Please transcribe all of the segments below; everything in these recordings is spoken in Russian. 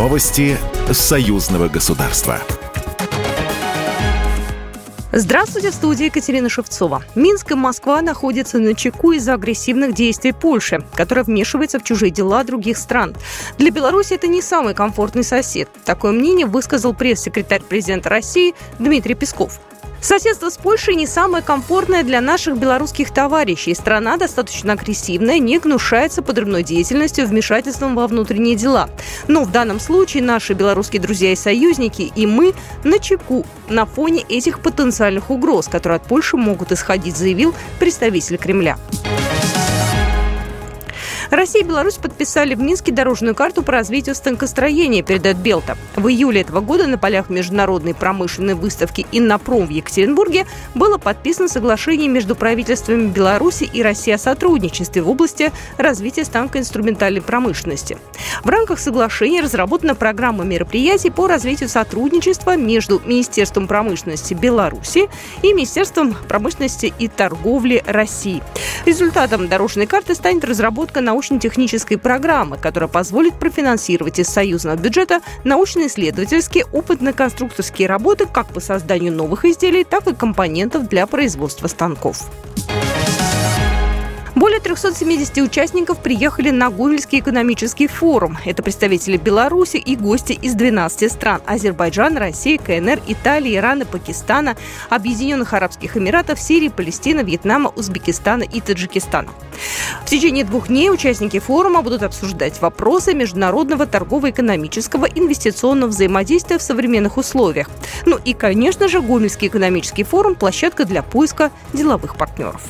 Новости союзного государства. Здравствуйте, в студии Екатерина Шевцова. Минск и Москва находятся на чеку из-за агрессивных действий Польши, которая вмешивается в чужие дела других стран. Для Беларуси это не самый комфортный сосед. Такое мнение высказал пресс-секретарь президента России Дмитрий Песков. Соседство с Польшей не самое комфортное для наших белорусских товарищей. Страна достаточно агрессивная, не гнушается подрывной деятельностью, вмешательством во внутренние дела. Но в данном случае наши белорусские друзья и союзники и мы на чеку на фоне этих потенциальных угроз, которые от Польши могут исходить, заявил представитель Кремля. Россия и Беларусь подписали в Минске дорожную карту по развитию станкостроения, передает Белта. В июле этого года на полях международной промышленной выставки «Иннопром» в Екатеринбурге было подписано соглашение между правительствами Беларуси и России о сотрудничестве в области развития станкоинструментальной промышленности. В рамках соглашения разработана программа мероприятий по развитию сотрудничества между Министерством промышленности Беларуси и Министерством промышленности и торговли России. Результатом дорожной карты станет разработка научных научно-технической программы, которая позволит профинансировать из союзного бюджета научно-исследовательские, опытно-конструкторские работы как по созданию новых изделий, так и компонентов для производства станков. Более 370 участников приехали на Гомельский экономический форум. Это представители Беларуси и гости из 12 стран – Азербайджан, Россия, КНР, Италии, Ирана, Пакистана, Объединенных Арабских Эмиратов, Сирии, Палестины, Вьетнама, Узбекистана и Таджикистана. В течение двух дней участники форума будут обсуждать вопросы международного торгово-экономического инвестиционного взаимодействия в современных условиях. Ну и, конечно же, Гомельский экономический форум – площадка для поиска деловых партнеров.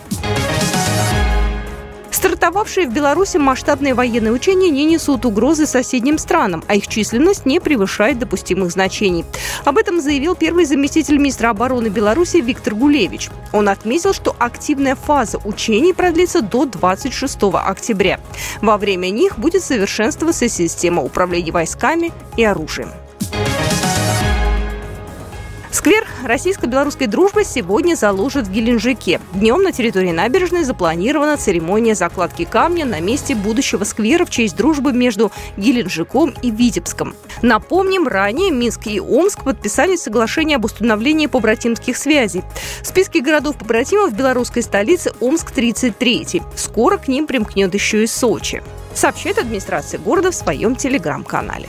Стартовавшие в Беларуси масштабные военные учения не несут угрозы соседним странам, а их численность не превышает допустимых значений. Об этом заявил первый заместитель министра обороны Беларуси Виктор Гулевич. Он отметил, что активная фаза учений продлится до 26 октября. Во время них будет совершенствоваться система управления войсками и оружием. Сквер российско-белорусской дружбы сегодня заложат в Геленджике. Днем на территории набережной запланирована церемония закладки камня на месте будущего сквера в честь дружбы между Геленджиком и Витебском. Напомним, ранее Минск и Омск подписали соглашение об установлении побратимских связей. В списке городов-побратимов белорусской столицы Омск 33 Скоро к ним примкнет еще и Сочи. Сообщает администрация города в своем телеграм-канале.